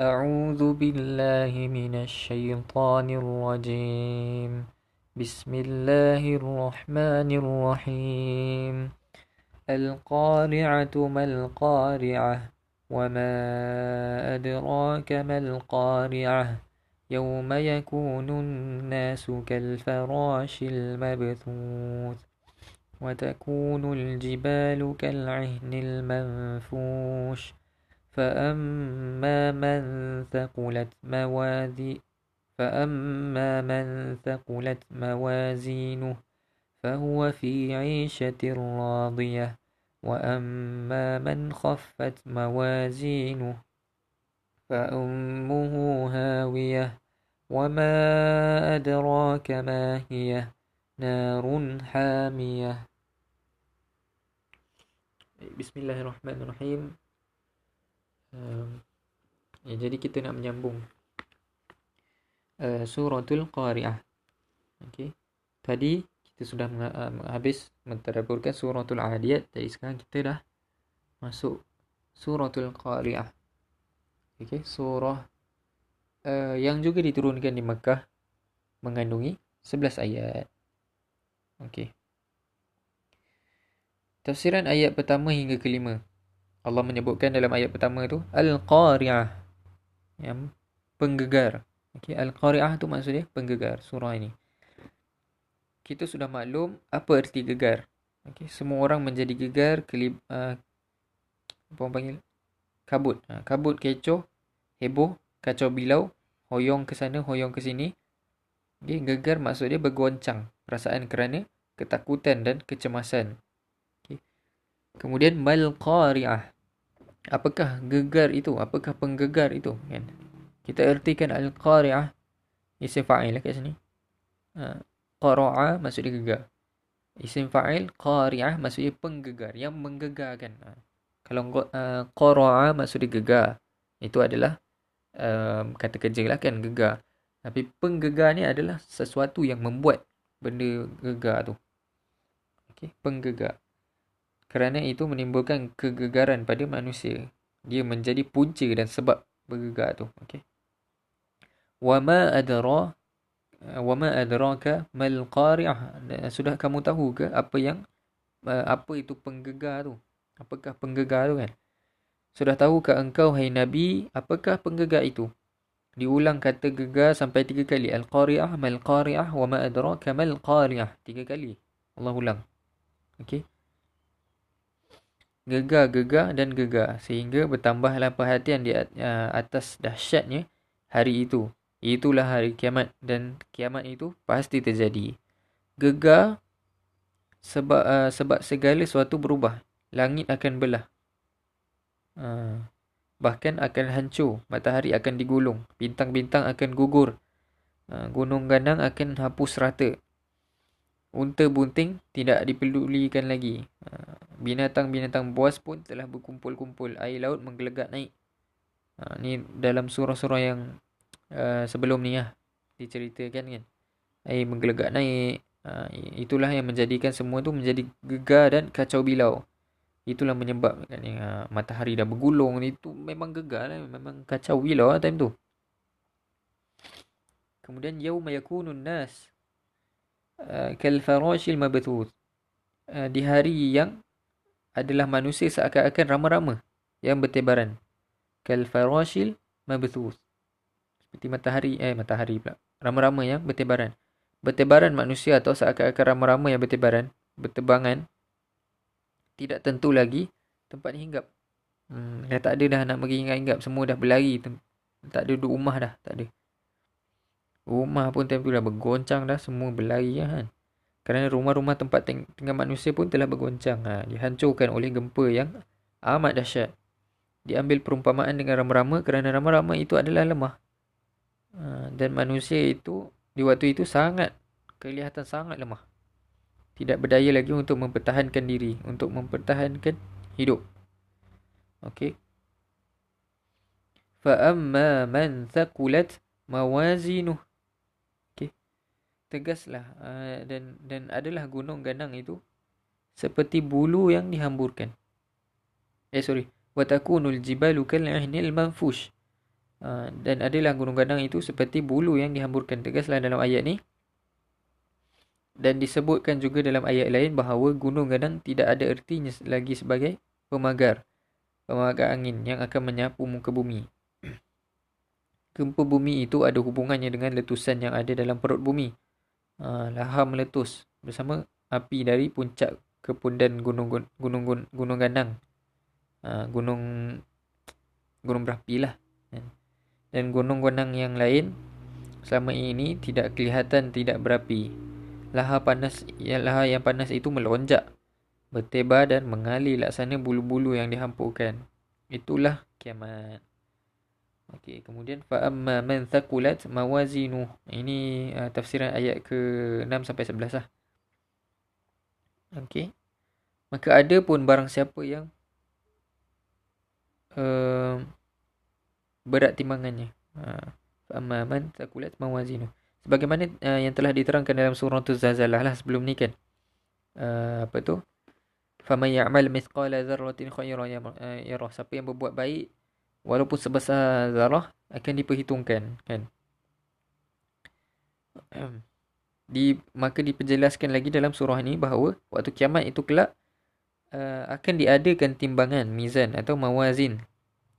أعوذ بالله من الشيطان الرجيم. بسم الله الرحمن الرحيم. القارعة ما القارعة؟ وما أدراك ما القارعة؟ يوم يكون الناس كالفراش المبثوث وتكون الجبال كالعهن المنفوش. فأما من ثقلت موازي فأما من ثقلت موازينه فهو في عيشة راضية وأما من خفت موازينه فأمه هاوية وما أدراك ما هي نار حامية. بسم الله الرحمن الرحيم. Um, ya, jadi kita nak menyambung. Uh, suratul qari'ah. Okey tadi kita sudah uh, habis mentadabburkan suratul adiyat. Jadi sekarang kita dah masuk suratul qari'ah. Okey surah uh, yang juga diturunkan di Mekah mengandungi 11 ayat. Okey Tafsiran ayat pertama hingga kelima. Allah menyebutkan dalam ayat pertama tu Al-Qari'ah yang penggegar. Okey, Al-Qari'ah tu maksudnya penggegar surah ini. Kita sudah maklum apa erti gegar. Okey, semua orang menjadi gegar kelib uh, apa orang panggil? Kabut. Uh, kabut kecoh, heboh, kacau bilau, hoyong ke sana, hoyong ke sini. Okey, gegar maksudnya bergoncang perasaan kerana ketakutan dan kecemasan. Kemudian mal qari'ah apakah gegar itu? Apakah penggegar itu? Kan? Kita ertikan al qari'ah isim fa'il lah kat sini. Ha, qara'a maksudnya gegar. Isim fa'il qari'ah maksudnya penggegar yang menggegarkan. Ha. kalau uh, qara'a maksudnya gegar. Itu adalah um, kata kerja lah kan gegar. Tapi penggegar ni adalah sesuatu yang membuat benda gegar tu. Okey penggegar kerana itu menimbulkan kegegaran pada manusia. Dia menjadi punca dan sebab bergegar tu. Okey. Wa ma adra wa ma adraka mal qari'ah. Sudah kamu tahu ke apa yang apa itu penggegar tu? Apakah penggegar tu kan? Sudah tahu ke engkau hai nabi apakah penggegar itu? Diulang kata gegar sampai tiga kali. Al-qari'ah mal qari'ah wa ma adraka mal qari'ah. Tiga kali. Allah ulang. Okey gegar, gegar dan gegar sehingga bertambahlah perhatian di atas dahsyatnya hari itu. Itulah hari kiamat dan kiamat itu pasti terjadi. Gegar sebab uh, sebab segala sesuatu berubah. Langit akan belah. Uh, bahkan akan hancur. Matahari akan digulung. Bintang-bintang akan gugur. Uh, gunung ganang akan hapus rata. Unta bunting tidak dipedulikan lagi. Uh, binatang-binatang buas pun telah berkumpul-kumpul. Air laut menggelegak naik. Ha, ni dalam surah-surah yang uh, sebelum ni lah. Diceritakan kan. Air menggelegak naik. Ha, itulah yang menjadikan semua tu menjadi gegar dan kacau bilau. Itulah menyebabkan yang, matahari dah bergulung. Itu memang gegar lah. Memang kacau bilau lah time tu. Kemudian yauma yakunun nas uh, kal farashil mabthuth. Uh, di hari yang adalah manusia seakan-akan rama-rama yang bertebaran. Kal farashil mabthuth. Seperti matahari eh matahari pula. Rama-rama yang bertebaran. Bertebaran manusia atau seakan-akan rama-rama yang bertebaran, bertebangan tidak tentu lagi tempat hinggap. Hmm, dah tak ada dah nak pergi hinggap-hinggap. Semua dah berlari. Tak ada duduk rumah dah. Tak ada. Rumah pun time tu dah bergoncang dah. Semua berlari lah kan. Kerana rumah-rumah tempat tinggal manusia pun telah bergoncang. Ha, dihancurkan oleh gempa yang amat dahsyat. Diambil perumpamaan dengan rama-rama kerana rama-rama itu adalah lemah. Ha, dan manusia itu di waktu itu sangat kelihatan sangat lemah. Tidak berdaya lagi untuk mempertahankan diri. Untuk mempertahankan hidup. Okey. فَأَمَّا مَنْ ثَقُلَتْ مَوَازِينُهُ tegaslah uh, dan dan adalah gunung ganang itu seperti bulu yang dihamburkan. Eh sorry, wa takunul jibalu kal manfush. Uh, dan adalah gunung gadang itu seperti bulu yang dihamburkan. Tegaslah dalam ayat ni. Dan disebutkan juga dalam ayat lain bahawa gunung gadang tidak ada ertinya lagi sebagai pemagar. Pemagar angin yang akan menyapu muka bumi. Gempa bumi itu ada hubungannya dengan letusan yang ada dalam perut bumi. Uh, lahar meletus bersama api dari puncak kepundan gunung gunung gunung, gunung gandang. Uh, gunung gunung berapi lah. Dan gunung-gunung yang lain selama ini tidak kelihatan tidak berapi lahar panas lahar yang panas itu melonjak bertebar dan mengalir laksana bulu-bulu yang dihampurkan itulah kiamat okey kemudian fa amma man thaqulat mawazinu ini uh, tafsiran ayat ke-6 sampai 11 lah okey maka ada pun barang siapa yang uh, berat timbangannya uh, fa amma man thaqulat mawazinu sebagaimana uh, yang telah diterangkan dalam surah Az-Zalzalah lah sebelum ni kan. Uh, apa tu? Faman ya'mal mithqala dzarratin khairan yarah. Siapa yang berbuat baik walaupun sebesar zarah akan diperhitungkan kan. Di maka diperjelaskan lagi dalam surah ni bahawa waktu kiamat itu kelak uh, akan diadakan timbangan mizan atau mawazin.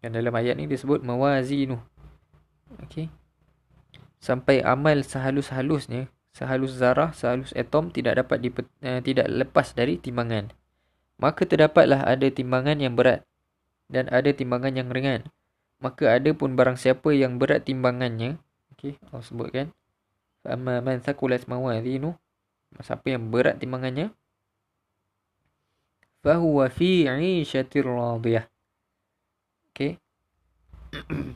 Dan dalam ayat ni disebut mawazinu. Okey sampai amal sehalus-halusnya sehalus zarah sehalus atom tidak dapat dipe, uh, tidak lepas dari timbangan maka terdapatlah ada timbangan yang berat dan ada timbangan yang ringan. Maka ada pun barang siapa yang berat timbangannya. Okey Allah sebutkan. Amma man thaqulat mawazinu. Siapa yang berat timbangannya? Fahuwa fi 'ishatir radiyah. Okey.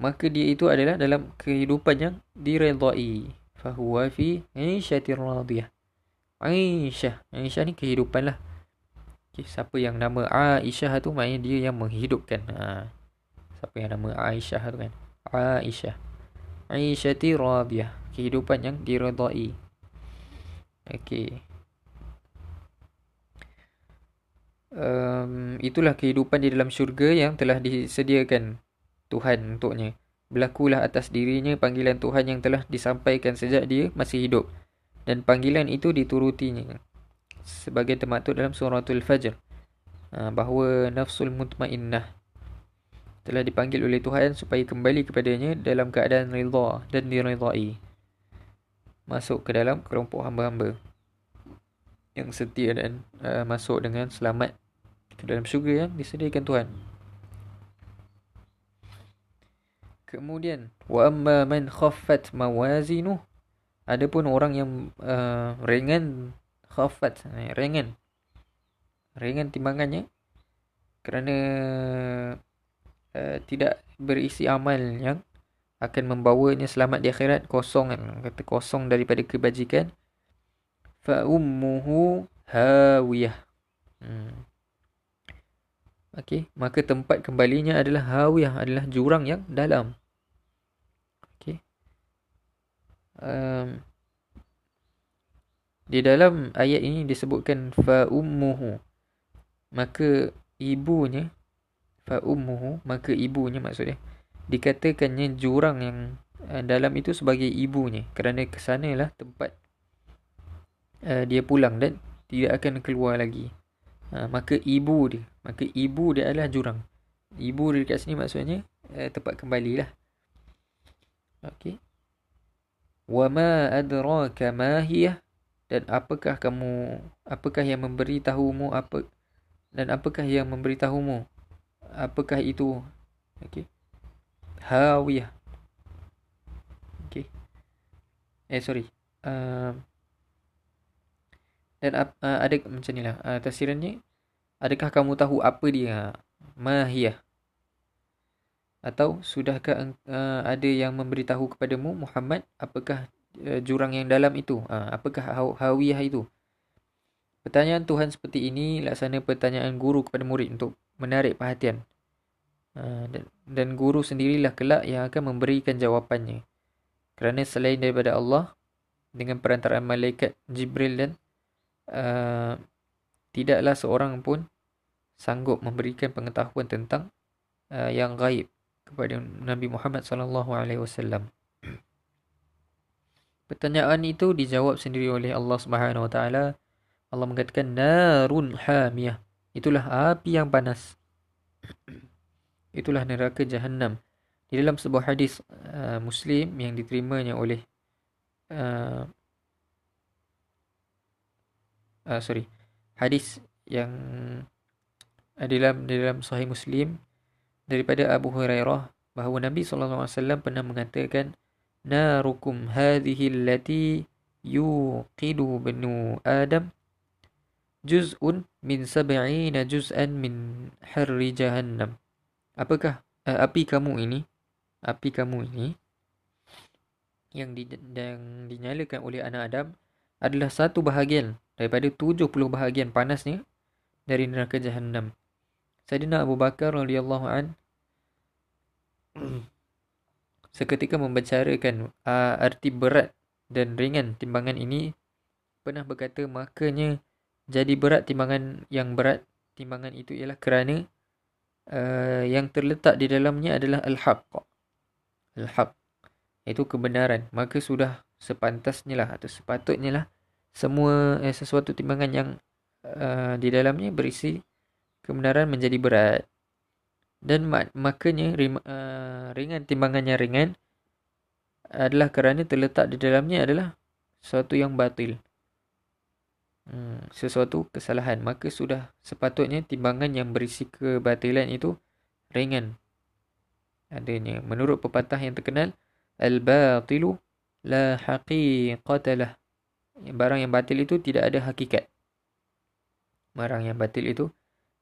Maka dia itu adalah dalam kehidupan yang diredai. Fahuwa fi aisyatir radiyah. Aisyah. Aisyah ni kehidupan lah okay, siapa yang nama aisyah tu maknanya dia yang menghidupkan ha. siapa yang nama aisyah tu kan aisyah aisyati radiyah kehidupan yang diredai okey um, itulah kehidupan di dalam syurga yang telah disediakan Tuhan untuknya. Berlakulah atas dirinya panggilan Tuhan yang telah disampaikan sejak dia masih hidup. Dan panggilan itu diturutinya. Sebagai termaktub dalam suratul Fajr. Ha, bahawa nafsul mutmainnah telah dipanggil oleh Tuhan supaya kembali kepadanya dalam keadaan rida dan diridai. Masuk ke dalam kelompok hamba-hamba yang setia dan uh, masuk dengan selamat ke dalam syurga yang disediakan Tuhan. Kemudian wa amma man khaffat mawazinu adapun orang yang uh, ringan khaffat eh, ringan ringan timbangannya kerana uh, tidak berisi amal yang akan membawanya selamat di akhirat kosong kan. Kata kosong daripada kebajikan. Fa ummuhu hawiyah. Hmm. Okey, maka tempat kembalinya adalah hawiyah adalah jurang yang dalam. um, di dalam ayat ini disebutkan fa ummuhu. Maka ibunya fa ummuhu maka ibunya maksudnya dikatakannya jurang yang uh, dalam itu sebagai ibunya. Kerana ke sanalah tempat uh, dia pulang dan tidak akan keluar lagi. Uh, maka ibu dia maka ibu dia adalah jurang. Ibu dia dekat sini maksudnya uh, tempat kembalilah. Okey. Wama adraka ma hiya dan apakah kamu apakah yang memberitahumu apa dan apakah yang memberitahumu apakah itu? Okey. Hawiyah. Okey. Eh sorry. Uh, dan uh, ada macam nilah uh, tafsirannya adakah kamu tahu apa dia? Mahiyah. Atau sudahkah uh, ada yang memberitahu kepadamu Muhammad apakah uh, jurang yang dalam itu? Uh, apakah hawiyah itu? Pertanyaan Tuhan seperti ini laksana pertanyaan guru kepada murid untuk menarik perhatian. Uh, dan, dan guru sendirilah kelak yang akan memberikan jawapannya. Kerana selain daripada Allah dengan perantaraan malaikat Jibril dan uh, tidaklah seorang pun sanggup memberikan pengetahuan tentang uh, yang gaib kepada Nabi Muhammad sallallahu alaihi wasallam. Pertanyaan itu dijawab sendiri oleh Allah Subhanahu wa taala. Allah mengatakan narun hamiyah. Itulah api yang panas. Itulah neraka jahanam. Di dalam sebuah hadis uh, Muslim yang diterimanya oleh uh, uh, sorry hadis yang uh, dalam dalam Sahih Muslim daripada Abu Hurairah bahawa Nabi wasallam pernah mengatakan narukum hadhihi allati yuqidu banu adam juz'un min sab'ina juz'an min harri jahannam apakah uh, api kamu ini api kamu ini yang, di, yang dinyalakan oleh anak Adam adalah satu bahagian daripada 70 bahagian panasnya dari neraka jahanam. Sayyidina Abu Bakar radhiyallahu an seketika membicarakan uh, arti berat dan ringan timbangan ini pernah berkata makanya jadi berat timbangan yang berat timbangan itu ialah kerana uh, yang terletak di dalamnya adalah al-haq. Al-haq itu kebenaran. Maka sudah sepantasnya lah atau sepatutnya lah semua eh, sesuatu timbangan yang uh, di dalamnya berisi kebenaran menjadi berat dan mak- makanya uh, ringan timbangannya ringan adalah kerana terletak di dalamnya adalah sesuatu yang batil. Hmm, sesuatu kesalahan. Maka sudah sepatutnya timbangan yang berisi kebatilan itu ringan. Adanya menurut pepatah yang terkenal al-batilu la haqiqatalah barang yang batil itu tidak ada hakikat. Barang yang batil itu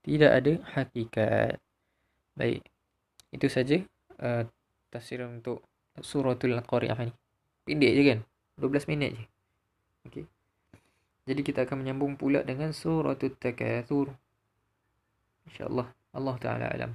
tidak ada hakikat Baik. Itu saja uh, tafsir untuk suratul Qari'ah ni. Pendek je kan? 12 minit je. Okey. Jadi kita akan menyambung pula dengan suratul Takatsur. Insya-Allah. Allah Taala alam.